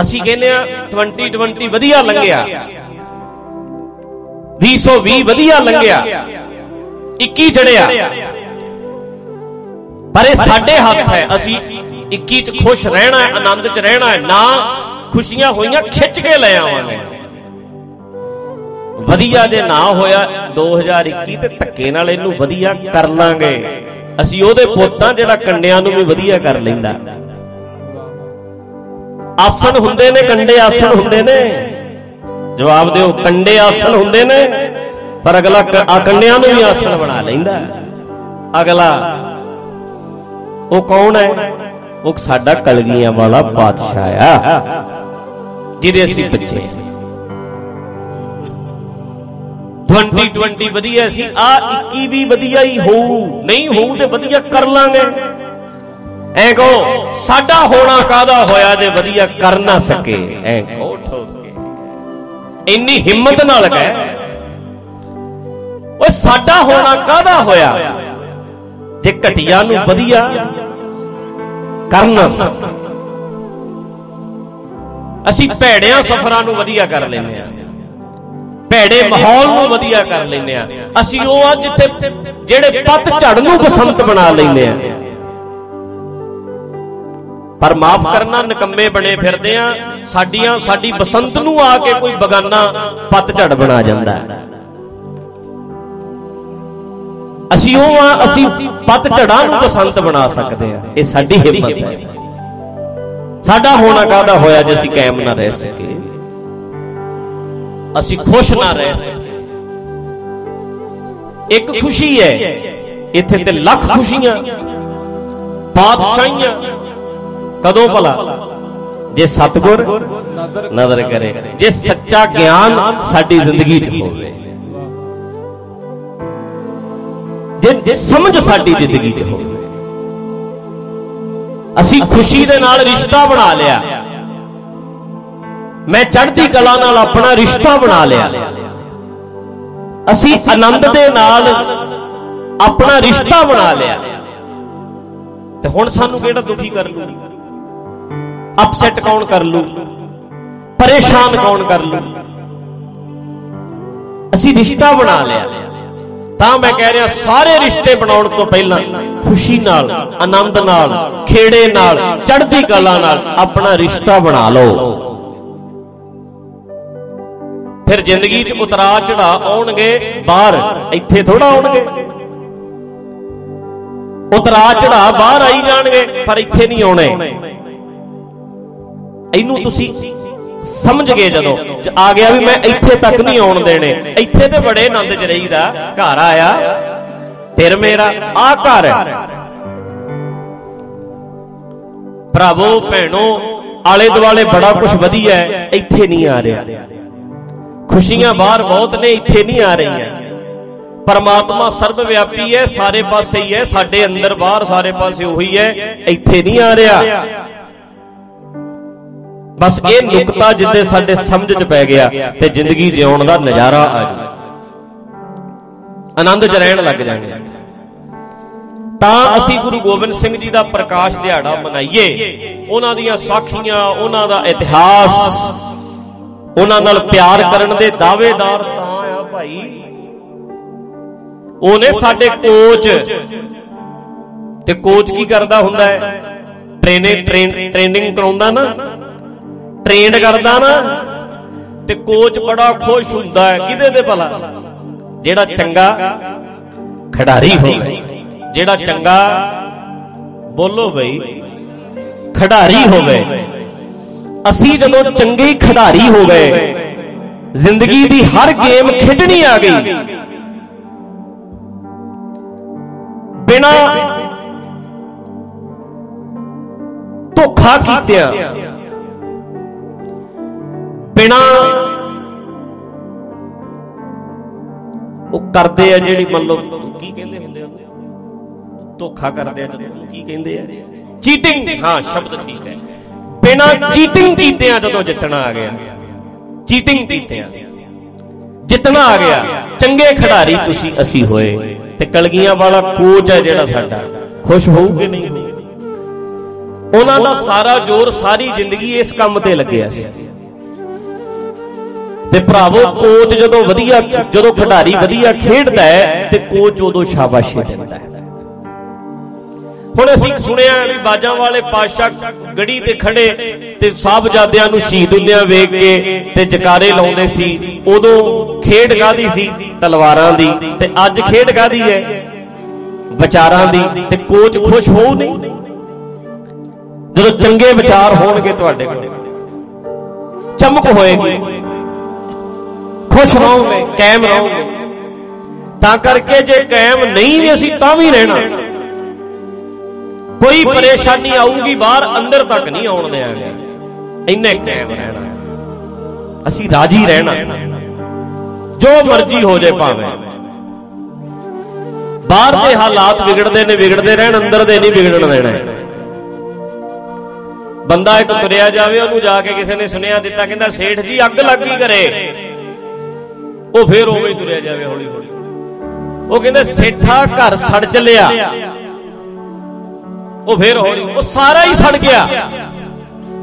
ਅਸੀਂ ਕਹਿੰਦੇ ਆ 2020 ਵਧੀਆ ਲੰਘਿਆ। 2020 ਵਧੀਆ ਲੰਘਿਆ। 21 ਚੜਿਆ ਪਰ ਇਹ ਸਾਡੇ ਹੱਥ ਹੈ। ਅਸੀਂ 21 ਚ ਖੁਸ਼ ਰਹਿਣਾ ਹੈ ਆਨੰਦ ਚ ਰਹਿਣਾ ਹੈ। ਨਾ ਖੁਸ਼ੀਆਂ ਹੋਈਆਂ ਖਿੱਚ ਕੇ ਲੈ ਆਵਾਂਗੇ। ਵਧੀਆ ਜੇ ਨਾ ਹੋਇਆ 2021 ਤੇ ਧੱਕੇ ਨਾਲ ਇਹਨੂੰ ਵਧੀਆ ਕਰ ਲਾਂਗੇ। ਅਸੀਂ ਉਹਦੇ ਪੁੱਤਾਂ ਜਿਹੜਾ ਕੰਡਿਆਂ ਨੂੰ ਵੀ ਵਧੀਆ ਕਰ ਲੈਂਦਾ। ਆਸਣ ਹੁੰਦੇ ਨੇ, ਕੰਡੇ ਆਸਣ ਹੁੰਦੇ ਨੇ। ਜਵਾਬ ਦਿਓ, ਕੰਡੇ ਆਸਣ ਹੁੰਦੇ ਨੇ, ਪਰ ਅਗਲਾ ਆ ਕੰਡਿਆਂ ਨੂੰ ਵੀ ਆਸਣ ਬਣਾ ਲੈਂਦਾ। ਅਗਲਾ, ਉਹ ਕੌਣ ਹੈ? ਉਹ ਸਾਡਾ ਕਲਗੀਆਂ ਵਾਲਾ ਬਾਦਸ਼ਾਹ ਆ, ਜਿਹਦੇ ਅਸੀਂ ਬੱਚੇ 2020 ਵਧੀਆ ਸੀ, ਆ 21 ਵੀ ਵਧੀਆ ਹੀ ਹੋਊ, ਨਹੀਂ ਹੋਊ ਤੇ ਵਧੀਆ ਕਰ ਲਾਂਗੇ। ਐ ਕਹੋ, ਸਾਡਾ ਹੋਣਾ ਕਾਦਾ ਹੋਇਆ ਜੇ ਵਧੀਆ ਕਰ ਨਾ ਸਕੇ? ਐ ਕਹੋ। ਠੋਕ ਕੇ ਇੰਨੀ ਹਿੰਮਤ ਨਾਲ ਕਹਿ। ਓਏ, ਸਾਡਾ ਹੋਣਾ ਕਾਦਾ ਹੋਇਆ? ਜੇ ਘਟਿਆ ਨੂੰ ਵਧੀਆ ਕਰ ਨਾ ਸਕੇ। ਅਸੀਂ ਭੈੜਿਆਂ ਸਫਰਾਂ ਨੂੰ ਵਧੀਆ ਕਰ ਲੈਂਦੇ ਆ ਭੈੜੇ ਮਾਹੌਲ ਨੂੰ ਵਧੀਆ ਕਰ ਲੈਂਦੇ ਆ ਅਸੀਂ ਉਹ ਆ ਜਿੱਥੇ ਜਿਹੜੇ ਪੱਤ ਝੜ ਨੂੰ ਬਸੰਤ ਬਣਾ ਲੈਂਦੇ ਆ ਪਰ ਮਾਫ ਕਰਨਾ ਨਕੰਮੇ ਬਣੇ ਫਿਰਦੇ ਆ। ਸਾਡੀਆਂ ਸਾਡੀ ਬਸੰਤ ਨੂੰ ਆ ਕੇ ਕੋਈ ਬਗਾਨਾ ਪੱਤ ਝੜ ਬਣਾ ਜਾਂਦਾ ਅਸੀਂ ਉਹ ਆ ਅਸੀਂ ਪੱਤ ਝੜਾਂ ਨੂੰ ਬਸੰਤ ਬਣਾ ਸਕਦੇ ਆ। ਇਹ ਸਾਡੀ ਹਿੰਮਤ ਹੈ। ਸਾਡਾ ਹੋਣਾ ਕਾਦਾ ਹੋਇਆ ਜੇ ਅਸੀਂ ਕਾਇਮ ਨਾ ਰਹਿ ਸਕੇ ਅਸੀਂ ਖੁਸ਼ ਨਾ ਰਹਿ ਸਕੇ ਇੱਕ ਖੁਸ਼ੀ ਹੈ। ਇੱਥੇ ਤੇ ਲੱਖ ਖੁਸ਼ੀਆਂ ਬਾਦਸ਼ਾਹੀਆਂ ਕਦੋਂ ਭਲਾ? ਜੇ ਸਤਗੁਰ ਨਜ਼ਰ ਕਰੇ, ਜੇ ਸੱਚਾ ਗਿਆਨ ਸਾਡੀ ਜ਼ਿੰਦਗੀ 'ਚ ਹੋਵੇ। ਜੇ ਸਮਝ ਸਾਡੀ ਜ਼ਿੰਦਗੀ 'ਚ ਹੋਵੇ। ਅਸੀਂ ਖੁਸ਼ੀ ਦੇ ਨਾਲ ਰਿਸ਼ਤਾ ਬਣਾ ਲਿਆ। ਮੈਂ ਚੜ੍ਹਦੀ ਕਲਾ ਨਾਲ ਆਪਣਾ ਰਿਸ਼ਤਾ ਬਣਾ ਲਿਆ। ਅਸੀਂ ਆਨੰਦ ਦੇ ਨਾਲ ਆਪਣਾ ਰਿਸ਼ਤਾ ਬਣਾ ਲਿਆ। ਤੇ ਹੁਣ ਸਾਨੂੰ ਕਿਹੜਾ ਦੁਖੀ ਕਰ ਲੂ ਅਪਸੈਟ ਕੌਣ ਕਰ ਲੂ? ਪਰੇਸ਼ਾਨ ਕੌਣ ਕਰ ਲੂ? ਅਸੀਂ ਰਿਸ਼ਤਾ ਬਣਾ ਲਿਆ। ਤਾਂ ਮੈਂ ਕਹਿ ਰਿਹਾ, ਸਾਰੇ ਰਿਸ਼ਤੇ ਬਣਾਉਣ ਤੋਂ ਪਹਿਲਾਂ ਖੁਸ਼ੀ ਨਾਲ, ਆਨੰਦ ਨਾਲ, ਖੇੜੇ ਨਾਲ, ਚੜ੍ਹਦੀ ਕਲਾ ਨਾਲ ਆਪਣਾ ਰਿਸ਼ਤਾ ਬਣਾ ਲਓ। ਫਿਰ ਜ਼ਿੰਦਗੀ 'ਚ ਉਤਰਾ ਚੜਾ ਆਉਣਗੇ, ਬਾਹਰ ਇੱਥੇ ਥੋੜਾ ਆਉਣਗੇ। ਉਤਰਾ ਚੜਾ ਬਾਹਰ ਆਈ ਜਾਣਗੇ, ਪਰ ਇੱਥੇ ਨਹੀਂ ਆਉਣੇ। ਇਹਨੂੰ ਤੁਸੀਂ ਸਮਝ ਗਏ ਜਦੋਂ ਆ ਗਿਆ ਵੀ ਮੈਂ ਇੱਥੇ ਤੱਕ ਨਹੀਂ ਆਉਣ ਦੇਣੇ, ਇੱਥੇ ਤੇ ਬੜੇ ਆਨੰਦ 'ਚ ਰਹੀਦਾ, ਘਰ ਆਇਆ, ਫਿਰ ਮੇਰਾ ਆ ਘਰ ਭਰਾਵੋ, ਭੈਣੋ, ਆਲੇ ਦੁਆਲੇ ਬੜਾ ਕੁਝ ਵਧੀਆ ਹੈ, ਇੱਥੇ ਨਹੀਂ ਆ ਰਿਹਾ। ਖੁਸ਼ੀਆਂ ਬਾਹਰ ਬਹੁਤ ਨੇ, ਇੱਥੇ ਨਹੀਂ ਆ ਰਹੀਆਂ। ਪਰਮਾਤਮਾ ਸਰਬ ਵਿਆਪੀ ਹੈ, ਸਾਰੇ ਪਾਸੇ ਹੀ ਹੈ, ਸਾਡੇ ਅੰਦਰ ਬਾਹਰ ਸਾਰੇ ਪਾਸੇ ਉਹੀ ਹੈ, ਇੱਥੇ ਨਹੀਂ ਆ ਰਿਹਾ। ਬਸ ਇਹ ਨੁਕਤਾ ਜਿੱਦੇ ਸਾਡੇ ਸਮਝ 'ਚ ਪੈ ਗਿਆ ਤੇ ਜ਼ਿੰਦਗੀ ਜਿਉਣ ਦਾ ਨਜ਼ਾਰਾ ਆ ਜਾਊ। ਆਨੰਦ 'ਚ ਰਹਿਣ ਲੱਗ ਜਾਗੇ। ਤਾਂ ਅਸੀਂ ਗੁਰੂ ਗੋਬਿੰਦ ਸਿੰਘ ਜੀ ਦਾ ਪ੍ਰਕਾਸ਼ ਦਿਹਾੜਾ ਮਨਾਈਏ। ਉਹਨਾਂ ਦੀਆਂ ਸਾਖੀਆਂ ਉਹਨਾਂ ਦਾ ਇਤਿਹਾਸ ਉਹਨਾਂ ਨਾਲ ਪਿਆਰ ਕਰਨ ਦੇ ਦਾਅਵੇਦਾਰ ਤਾਂ ਆ ਭਾਈ। ਉਹਨੇ ਸਾਡੇ ਕੋਚ ਤੇ ਕੋਚ ਕੀ ਕਰਦਾ ਹੁੰਦਾ ਹੈ? ਟ੍ਰੇਨਿੰਗ ਟ੍ਰੇਨਿੰਗ ਕਰਾਉਂਦਾ ਨਾ। ਟ੍ਰੇਨਡ ਕਰਦਾ ਨਾ, ਤੇ ਕੋਚ ਬੜਾ ਖੁਸ਼ ਹੁੰਦਾ ਹੈ। ਕਿਹਦੇ ਤੇ ਭਲਾ? ਜਿਹੜਾ ਚੰਗਾ ਖਿਡਾਰੀ ਹੋਵੇ। ਜਿਹੜਾ ਚੰਗਾ ਬੋਲੋ ਬਈ, ਖਿਡਾਰੀ ਹੋਵੇ। ਅਸੀਂ ਜਦੋਂ ਚੰਗੇ ਖਿਡਾਰੀ ਹੋ ਗਏ ਜ਼ਿੰਦਗੀ ਦੀ ਹਰ ਗੇਮ ਖੇਡਣੀ ਆ ਗਈ। ਬਿਨਾ ਧੋਖਾ ਕੀਤਿਆਂ ਬਿਨਾ ਉਹ ਕਰਦੇ ਆ ਜਿਹੜੀ ਮੰਨ ਲਓ ਕੀ ਕਹਿੰਦੇ ਹੁੰਦੇ ਆ? ਧੋਖਾ ਕਰਦੇ ਆ ਜਦੋਂ ਕੀ ਕਹਿੰਦੇ ਆ? ਚੀਟਿੰਗ ਹਾਂ, ਸ਼ਬਦ ਠੀਕ ਹੈ। ਬਿਨਾ ਚੀਟਿੰਗ ਕੀਤਿਆਂ ਜਦੋਂ ਜਿੱਤਣਾ ਆ ਗਿਆ। ਚੀਟਿੰਗ ਕੀਤਿਆਂ। ਜਿੱਤਣਾ ਆ ਗਿਆ। ਚੰਗੇ ਖਿਡਾਰੀ ਤੁਸੀਂ ਅਸੀਂ ਹੋਏ। ਤੇ ਕਲਗੀਆਂ ਵਾਲਾ ਕੋਚ ਹੈ ਜਿਹੜਾ ਸਾਡਾ। ਖੁਸ਼ ਹੋਊਗੇ ਨਹੀਂ? ਉਹਨਾਂ ਦਾ ਸਾਰਾ ਜ਼ੋਰ ਸਾਰੀ ਜ਼ਿੰਦਗੀ ਇਸ ਕੰਮ ਤੇ ਲੱਗਿਆ ਸੀ। ਤੇ ਭਰਾਵੋ, ਕੋਚ ਜਦੋਂ ਵਧੀਆ ਜਦੋਂ ਖਿਡਾਰੀ ਵਧੀਆ ਖੇਡਦਾ ਹੈ, ਤੇ ਕੋਚ ਉਦੋਂ ਸ਼ਾਬਾਸ਼ੀ ਦਿੰਦਾ ਹੈ। ਹੁਣ ਅਸੀਂ ਸੁਣਿਆ ਵੀ ਬਾਜਾਂ ਵਾਲੇ ਪਾਸ਼ਾ ਗੜੀ ਤੇ ਖੜੇ ਤੇ ਸਾਹਿਬਜ਼ਾਦਿਆਂ ਨੂੰ ਸ਼ਹੀਦ ਹੁੰਦਿਆਂ ਵੇਖ ਕੇ ਤੇ ਜਕਾਰੇ ਲਾਉਂਦੇ ਸੀ। ਉਦੋਂ ਖੇਡ ਕਾਦੀ ਸੀ? ਤਲਵਾਰਾਂ ਦੀ। ਤੇ ਅੱਜ ਖੇਡ ਕਾਦੀ ਹੈ? ਵਿਚਾਰਾਂ ਦੀ। ਤੇ ਕੋਚ ਖੁਸ਼ ਹੋਊ ਨਹੀਂ? ਜਦੋਂ ਚੰਗੇ ਵਿਚਾਰ ਹੋਣਗੇ ਤੁਹਾਡੇ ਕੋਲ। ਚਮਕ ਹੋਏਗੀ। ਖੁਸ਼ ਰਹੋਗੇ ਕਾਇਮ ਰਹੋਗੇ। ਤਾਂ ਕਰਕੇ ਜੇ ਕਾਇਮ ਨਹੀਂ ਵੀ ਅਸੀਂ ਤਾਂ ਵੀ ਰਹਿਣਾ। ਕੋਈ ਪਰੇਸ਼ਾਨੀ ਆਊਗੀ ਬਾਹਰ ਅੰਦਰ ਤੱਕ ਨਹੀਂ ਆਉਣ ਦੇਾਂਗੇ ਇੰਨੇ ਕਾਇਮ ਰਹਿਣਾ। ਅਸੀਂ ਰਾਜੀ ਰਹਿਣਾ। ਜੋ ਮਰਜ਼ੀ ਹੋ ਜਾਏ ਭਾਵੇਂ। ਬਾਹਰ ਦੇ ਹਾਲਾਤ ਵਿਗੜਦੇ ਨੇ ਵਿਗੜਦੇ ਰਹਿਣ ਅੰਦਰ ਦੇ ਨਹੀਂ ਵਿਗੜਨ ਦੇਣਾ। ਬੰਦਾ ਇੱਕ ਤੁਰਿਆ ਜਾਵੇ ਉਹਨੂੰ ਜਾ ਕੇ ਕਿਸੇ ਨੇ ਸੁਨੇਹਾ ਦਿੱਤਾ ਕਹਿੰਦਾ ਸੇਠ ਜੀ ਅੱਗ ਲੱਗੀ ਕਰੇ ਉਹ ਫੇਰ ਉਵੇਂ ਹੀ ਤੁਰਿਆ ਜਾਵੇ ਹੌਲੀ ਹੌਲੀ। ਉਹ ਕਹਿੰਦੇ ਸੇਠਾ ਘਰ ਸੜ ਚੱਲਿਆ। ਉਹ ਫੇਰ ਹੌਲੀ ਉਹ ਸਾਰਾ ਹੀ ਸੜ ਗਿਆ।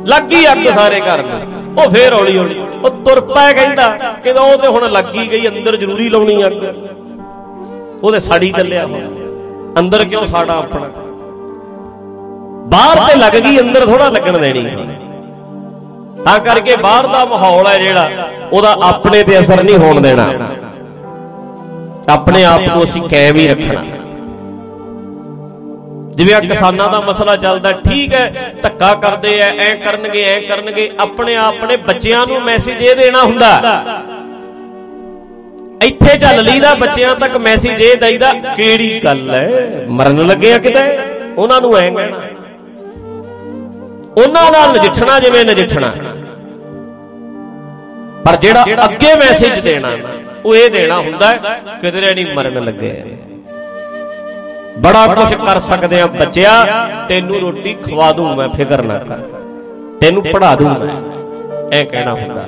ਲੱਗੀ ਅੱਗ ਸਾਰੇ ਘਰ ਨੂੰ। ਉਹ ਫੇਰ ਹੌਲੀ ਹੌਲੀ ਉਹ ਤੁਰ ਪੈ ਕਹਿੰਦਾ ਕਿ ਉਹ ਤੇ ਹੁਣ ਲੱਗੀ ਗਈ, ਅੰਦਰ ਜ਼ਰੂਰੀ ਲਾਉਣੀ ਅੱਗ। ਉਹਦੇ ਸੜੀ ਚੱਲਿਆ ਅੰਦਰ ਕਿਉਂ ਸਾੜਾ ਆਪਣਾ? ਬਾਹਰ ਤੇ ਲੱਗ ਗਈ, ਅੰਦਰ ਥੋੜਾ ਲੱਗਣ ਦੇਣੀ। ਤਾਂ ਕਰਕੇ ਬਾਹਰ ਦਾ ਮਾਹੌਲ ਹੈ ਜਿਹੜਾ, ਉਹਦਾ ਆਪਣੇ ਤੇ ਅਸਰ ਨਹੀਂ ਹੋਣ ਦੇਣਾ। ਆਪਣੇ ਆਪ ਨੂੰ ਅਸੀਂ ਕਾਇਮ ਹੀ ਰੱਖਣਾ। ਜਿਵੇਂ ਆ ਕਿਸਾਨਾਂ ਦਾ ਮਸਲਾ ਚੱਲਦਾ, ਠੀਕ ਹੈ, ਧੱਕਾ ਕਰਦੇ ਐ ਐ ਕਰਨਗੇ ਐ ਕਰਨਗੇ, ਆਪਣੇ ਆਪਣੇ ਬੱਚਿਆਂ ਨੂੰ ਮੈਸੇਜ ਇਹ ਦੇਣਾ ਹੁੰਦਾ। ਇੱਥੇ ਚੱਲ ਲਈਦਾ, ਬੱਚਿਆਂ ਤੱਕ ਮੈਸੇਜ ਇਹ ਦਈਦਾ, ਕਿਹੜੀ ਗੱਲ ਐ ਮਰਨ ਲੱਗੇ ਆ ਕਿਤੇ? ਉਹਨਾਂ ਨੂੰ ਐ ਕਹਿਣਾ। ਉਹਨਾਂ ਨਾਲ ਨਜਿੱਠਣਾ ਜਿਵੇਂ ਨਜਿੱਠਣਾ। ਪਰ ਜਿਹੜਾ ਅੱਗੇ ਮੈਸੇਜ ਦੇਣਾ ਉਹ ਇਹ ਦੇਣਾ ਹੁੰਦਾ ਕਿਧਰੇ ਨਹੀਂ ਮਰਨ ਲੱਗੇ। ਬੜਾ ਕੁਝ ਕਰ ਸਕਦੇ ਆ ਬੱਚਿਆ ਤੈਨੂੰ ਰੋਟੀ ਖਵਾ ਦੂੰ ਮੈਂ ਫਿਕਰ ਨਾ ਕਰ। ਤੈਨੂੰ ਪੜਾ ਦੂੰ ਮੈਂ ਇਹ ਕਹਿਣਾ ਹੁੰਦਾ।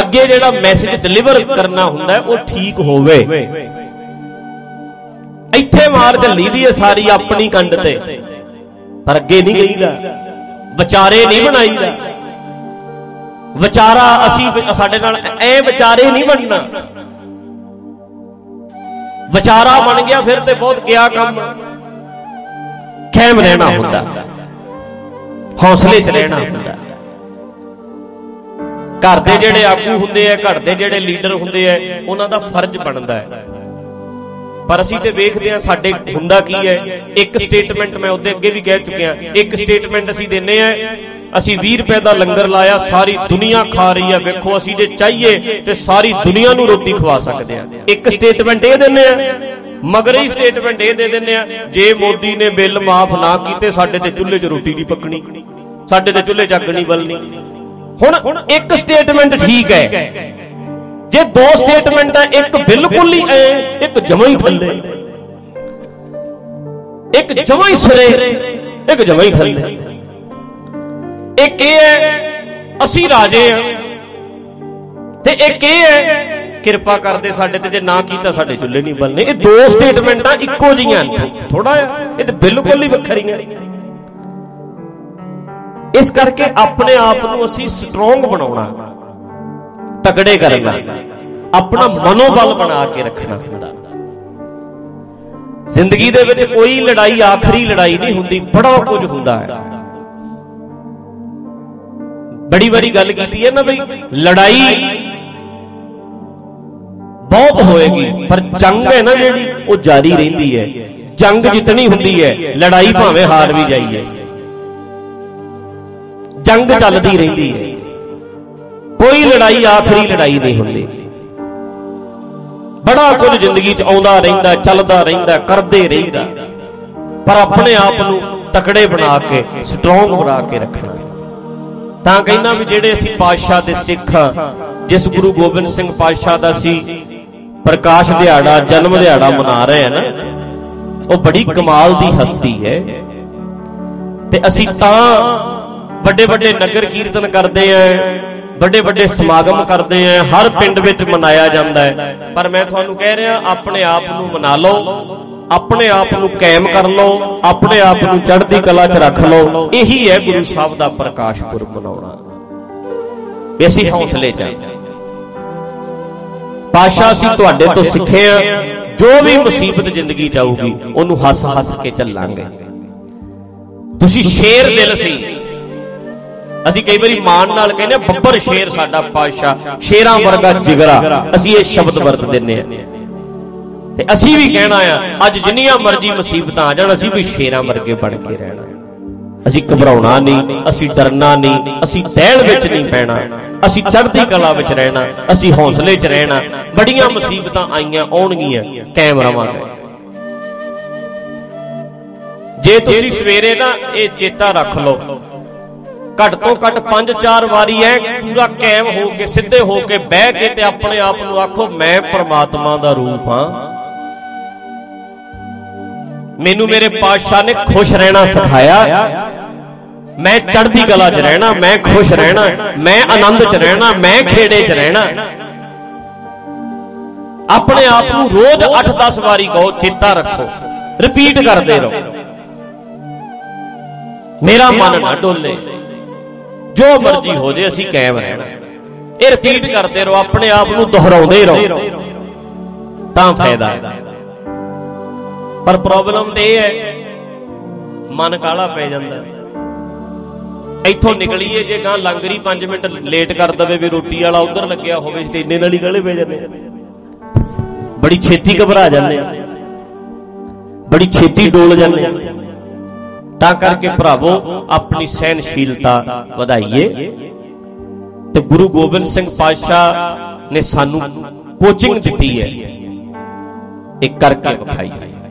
ਅੱਗੇ ਜਿਹੜਾ ਮੈਸੇਜ ਡਿਲੀਵਰ ਕਰਨਾ ਹੁੰਦਾ ਉਹ ਠੀਕ ਹੋਵੇ। ਇੱਥੇ ਮਾਰ ਚੱਲੀ ਦੀ ਹੈ ਸਾਰੀ ਆਪਣੀ ਕੰਡ ਤੇ। ਪਰ ਅੱਗੇ ਨਹੀਂ ਗਈਦਾ। ਵਿਚਾਰੇ ਨਹੀਂ ਬਣਾਈਦਾ। ਵਿਚਾਰਾ ਅਸੀਂ ਸਾਡੇ ਨਾਲ ਐ ਵਿਚਾਰੇ ਨਹੀਂ ਬਣਨਾ। ਵਿਚਾਰਾ ਬਣ ਗਿਆ ਫਿਰ ਤੇ ਬਹੁਤ ਗਿਆ ਕੰਮ। ਖੈਮ ਰਹਿਣਾ ਹੁੰਦਾ। ਹੌਸਲੇ 'ਚ ਰਹਿਣਾ ਹੁੰਦਾ। ਘਰ ਦੇ ਜਿਹੜੇ ਆਗੂ ਹੁੰਦੇ ਆ, ਘਰ ਦੇ ਜਿਹੜੇ ਲੀਡਰ ਹੁੰਦੇ ਆ, ਉਹਨਾਂ ਦਾ ਫਰਜ਼ ਬਣਦਾ ਹੈ। ਪਰ ਅਸੀਂ ਤੇ ਵੇਖਦੇ ਆ ਸਾਡੇ ਹੁੰਦਾ ਕੀ ਹੈ। ਇੱਕ ਸਟੇਟਮੈਂਟ ਮੈਂ ਉਹਦੇ ਅੱਗੇ ਵੀ ਕਹਿ ਚੁੱਕਿਆ। ਇੱਕ ਸਟੇਟਮੈਂਟ ਅਸੀਂ ਦਿੰਨੇ ਆ ਅਸੀਂ 20 ਰੁਪਏ ਦਾ ਲੰਗਰ ਲਾਇਆ, ਸਾਰੀ ਦੁਨੀਆ ਖਾ ਰਹੀ ਆ। ਵੇਖੋ, ਅਸੀਂ ਜੇ ਚਾਹੀਏ ਤੇ ਸਾਰੀ ਦੁਨੀਆ ਨੂੰ ਰੋਟੀ ਖਵਾ ਸਕਦੇ ਆ ਇੱਕ ਸਟੇਟਮੈਂਟ ਇਹ ਦਿੰਨੇ ਆ ਮਗਰ ਹੀ ਸਟੇਟਮੈਂਟ ਇਹ ਦੇ ਦਿੰਨੇ ਆ ਜੇ ਮੋਦੀ ਨੇ ਬਿੱਲ ਮਾਫ ਨਾ ਕੀਤੇ, ਸਾਡੇ ਤੇ ਚੁੱਲ੍ਹੇ 'ਚ ਰੋਟੀ ਨਹੀਂ ਪੱਕਣੀ। ਸਾਡੇ ਤੇ ਚੁੱਲ੍ਹੇ 'ਚ ਅੱਗ ਨਹੀਂ ਬਲਣੀ। ਹੁਣ ਇੱਕ ਸਟੇਟਮੈਂਟ ਠੀਕ ਹੈ। ਜੇ ਦੋ ਸਟੇਟਮੈਂਟ ਹੈ ਇੱਕ ਬਿਲਕੁਲ ਹੀ ਐ, ਇੱਕ ਜਮਾ ਹੀ ਥੱਲੇ। ਇੱਕ ਜਮਾ ਹੀ ਸਿਰੇ, ਇੱਕ ਜਮਾ ਹੀ ਥੱਲੇ। ਇੱਕ ਇਹ ਹੈ ਅਸੀਂ ਰਾਜੇ ਆ। ਤੇ ਇੱਕ ਇਹ ਹੈ ਕਿਰਪਾ ਕਰਦੇ ਸਾਡੇ ਤੇ, ਜੇ ਨਾ ਕੀਤਾ ਸਾਡੇ ਚੁੱਲ੍ਹੇ ਨਹੀਂ ਬਲਨੇ ਇਹ ਦੋ ਸਟੇਟਮੈਂਟਾਂ ਇੱਕੋ ਜੀਆਂ ਥੋੜਾ ਆ ਇਹ ਤੇ ਬਿਲਕੁਲ ਹੀ ਵੱਖਰੀਆਂ। ਇਸ ਕਰਕੇ ਆਪਣੇ ਆਪ ਨੂੰ ਅਸੀਂ ਸਟਰੋਂਗ ਬਣਾਉਣਾ। ਤਗੜੇ ਕਰਨਾ ਆਪਣਾ ਮਨੋਬਲ ਬਣਾ ਕੇ ਰੱਖਣਾ ਹੁੰਦਾ। ਜ਼ਿੰਦਗੀ ਦੇ ਵਿੱਚ ਕੋਈ ਲੜਾਈ ਆਖਰੀ ਲੜਾਈ ਨਹੀਂ ਹੁੰਦੀ ਬੜਾ ਕੁਝ ਹੁੰਦਾ ਹੈ। ਬੜੀ ਵਾਰੀ ਗੱਲ ਕੀਤੀ ਹੈ ਨਾ ਬਈ ਲੜਾਈ ਬਹੁਤ ਹੋਏਗੀ ਪਰ ਜੰਗ ਹੈ ਨਾ ਜਿਹੜੀ ਉਹ ਜਾਰੀ ਰਹਿੰਦੀ ਹੈ। ਜੰਗ ਜਿੱਤਣੀ ਹੁੰਦੀ ਹੈ ਲੜਾਈ ਭਾਵੇਂ ਹਾਰ ਵੀ ਜਾਈਏ। ਜੰਗ ਚੱਲਦੀ ਰਹਿੰਦੀ ਹੈ। ਕੋਈ ਲੜਾਈ ਆਖਰੀ ਲੜਾਈ ਨਹੀਂ ਹੁੰਦੀ। ਬੜਾ ਕੁਝ ਜ਼ਿੰਦਗੀ 'ਚ ਆਉਂਦਾ ਰਹਿੰਦਾ, ਚੱਲਦਾ ਰਹਿੰਦਾ, ਕਰਦੇ ਰਹਿੰਦਾ। ਪਰ ਆਪਣੇ ਆਪ ਨੂੰ ਤਕੜੇ ਬਣਾ ਕੇ ਸਟਰੋਂਗ ਬਣਾ ਕੇ ਰੱਖਣਾ। ਤਾਂ ਕਹਿੰਦਾ ਵੀ ਜਿਹੜੇ ਅਸੀਂ ਪਾਤਸ਼ਾਹ ਦੇ ਸਿੱਖ ਜਿਸ ਗੁਰੂ ਗੋਬਿੰਦ ਸਿੰਘ ਪਾਤਸ਼ਾਹ ਦਾ ਸੀ ਪ੍ਰਕਾਸ਼ ਦਿਹਾੜਾ, ਜਨਮ ਦਿਹਾੜਾ ਮਨਾ ਰਹੇ ਹਨ ਉਹ ਬੜੀ ਕਮਾਲ ਦੀ ਹਸਤੀ ਹੈ। ਤੇ ਅਸੀਂ ਤਾਂ ਵੱਡੇ ਵੱਡੇ ਨਗਰ ਕੀਰਤਨ ਕਰਦੇ ਆਂ ਵੱਡੇ ਵੱਡੇ ਸਮਾਗਮ ਕਰਦੇ ਆਂ ਹਰ ਪਿੰਡ ਵਿੱਚ ਮਨਾਇਆ ਜਾਂਦਾ ਹੈ। ਪਰ ਮੈਂ ਤੁਹਾਨੂੰ ਕਹਿ ਰਿਹਾ ਆਪਣੇ ਆਪ ਨੂੰ ਮਨਾ ਲਓ ਆਪਣੇ ਆਪ ਨੂੰ ਕਾਇਮ ਕਰ ਲਓ ਆਪਣੇ ਆਪ ਨੂੰ ਚੜ੍ਹਦੀ ਕਲਾ 'ਚ ਰੱਖ ਲਓ। ਇਹੀ ਹੈ ਗੁਰੂ ਸਾਹਿਬ ਦਾ ਪ੍ਰਕਾਸ਼ ਪੁਰਬ ਮਨਾਉਣਾ। ਇਸੇ ਹੌਸਲੇ 'ਚ ਪਾਸ਼ਾ ਅਸੀਂ ਤੁਹਾਡੇ ਤੋਂ ਸਿੱਖੇ ਆ। ਜੋ ਵੀ ਮੁਸੀਬਤ ਜ਼ਿੰਦਗੀ 'ਚ ਆਊਗੀ ਉਹਨੂੰ ਹੱਸ-ਹੱਸ ਕੇ ਚੱਲਾਂਗੇ। ਤੁਸੀਂ ਸ਼ੇਰ ਦਿਲ ਸੀ। ਅਸੀਂ ਕਈ ਵਾਰੀ ਮਾਣ ਨਾਲ ਕਹਿੰਦੇ ਆ ਬੱਬਰ ਸ਼ੇਰ ਸਾਡਾ ਪਾਸ਼ਾ ਸ਼ੇਰਾਂ ਵਰਗਾ ਜਿਗਰਾ। ਅਸੀਂ ਇਹ ਸ਼ਬਦ ਵਰਤ ਦਿੰਨੇ ਆ ਤੇ ਅਸੀਂ ਵੀ ਕਹਿਣਾ ਆ, ਅੱਜ ਜਿੰਨੀਆਂ ਮਰਜ਼ੀ ਮੁਸੀਬਤਾਂ ਆ ਜਾਣ, ਅਸੀਂ ਵੀ ਸ਼ੇਰਾਂ ਵਰਗੇ ਬਣ ਕੇ ਰਹਿਣਾ। ਅਸੀਂ ਘਬਰਾਉਣਾ ਨਹੀਂ, ਅਸੀਂ ਡਰਨਾ ਨਹੀਂ, ਅਸੀਂ ਦਹਿਲ ਵਿੱਚ ਨਹੀਂ ਪੈਣਾ। ਅਸੀਂ ਚੜ੍ਹਦੀ ਕਲਾ ਵਿੱਚ ਰਹਿਣਾ, ਅਸੀਂ ਹੌਸਲੇ 'ਚ ਰਹਿਣਾ। ਬੜੀਆਂ ਮੁਸੀਬਤਾਂ ਆਈਆਂ, ਆਉਣਗੀਆਂ, ਕਾਇਮ ਰਵਾਂਗੇ। ਜੇ ਤੁਸੀਂ ਸਵੇਰੇ ਨਾ ਇਹ ਚੇਤਾ ਰੱਖ ਲਓ ਘੱਟ ਤੋਂ ਘੱਟ 5-4 ਵਾਰੀ ਐ ਪੂਰਾ ਕਾਇਮ ਹੋ ਕੇ, ਸਿੱਧੇ ਹੋ ਕੇ ਬਹਿ ਕੇ ਤੇ ਆਪਣੇ ਆਪ ਨੂੰ ਆਖੋ, ਮੈਂ ਪ੍ਰਮਾਤਮਾ ਦਾ ਰੂਪ ਹਾਂ। ਮੈਨੂੰ ਮੇਰੇ ਪਾਤਸ਼ਾਹ ਨੇ ਖੁਸ਼ ਰਹਿਣਾ ਸਿਖਾਇਆ। ਮੈਂ ਚੜ੍ਹਦੀ ਕਲਾ 'ਚ ਰਹਿਣਾ, ਮੈਂ ਖੁਸ਼ ਰਹਿਣਾ, ਮੈਂ ਆਨੰਦ 'ਚ ਰਹਿਣਾ, ਮੈਂ ਖੇੜੇ 'ਚ ਰਹਿਣਾ। ਆਪਣੇ ਆਪ ਨੂੰ ਰੋਜ਼ 8-10 ਵਾਰੀ ਕਹੋ, ਚੇਤਾ ਰੱਖੋ ਰਿਪੀਟ ਕਰਦੇ ਰਹੋ। ਮੇਰਾ ਮਨ ਨਾ ਡੋਲੇ। ਜੋ ਮਰਜ਼ੀ ਹੋ ਜੇ, ਅਸੀਂ ਕਾਇਮ ਰਹਿਣਾ। ਇਹ ਰਿਪੀਟ ਕਰਦੇ ਰਹੋ, ਆਪਣੇ ਆਪ ਨੂੰ ਦੁਹਰਾਉਂਦੇ ਰਹੋ। ਤਾਂ ਫਾਇਦਾ। ਹੈ ਪਰ ਪ੍ਰੋਬਲਮ ਤੇ ਇਹ ਹੈ, ਮਨ ਕਾਲਾ ਪੈ ਜਾਂਦਾ। ਇੱਥੋਂ ਨਿਕਲੀਏ, ਜੇ ਗਾਂ ਲੰਗਰੀ 5 ਮਿੰਟ ਲੇਟ ਕਰ ਦਵੇ, ਵੀ ਰੋਟੀ ਵਾਲਾ ਉਧਰ ਲੱਗਿਆ ਹੋਵੇ ਤੇ ਇੰਨੇ ਨਾਲ ਹੀ ਗਲੇ ਪੈ ਜਾਂਦੇ ਬੜੀ ਛੇਤੀ ਘਬਰਾ ਜਾਂਦੇ ਆ। ਬੜੀ ਛੇਤੀ ਡੋਲ ਜਾਂਦੇ ਆ। ਤਾਂ ਕਰਕੇ ਭਰਾਵੋ, ਆਪਣੀ ਸਹਿਨਸ਼ੀਲਤਾ ਵਧਾਈਏ। ਤੇ ਗੁਰੂ ਗੋਬਿੰਦ ਸਿੰਘ ਪਾਤਸ਼ਾਹ ਨੇ ਸਾਨੂੰ ਕੋਚਿੰਗ ਦਿੱਤੀ ਹੈ। ਇਹ ਕਰਕੇ ਵਿਖਾਈ। ਹੈ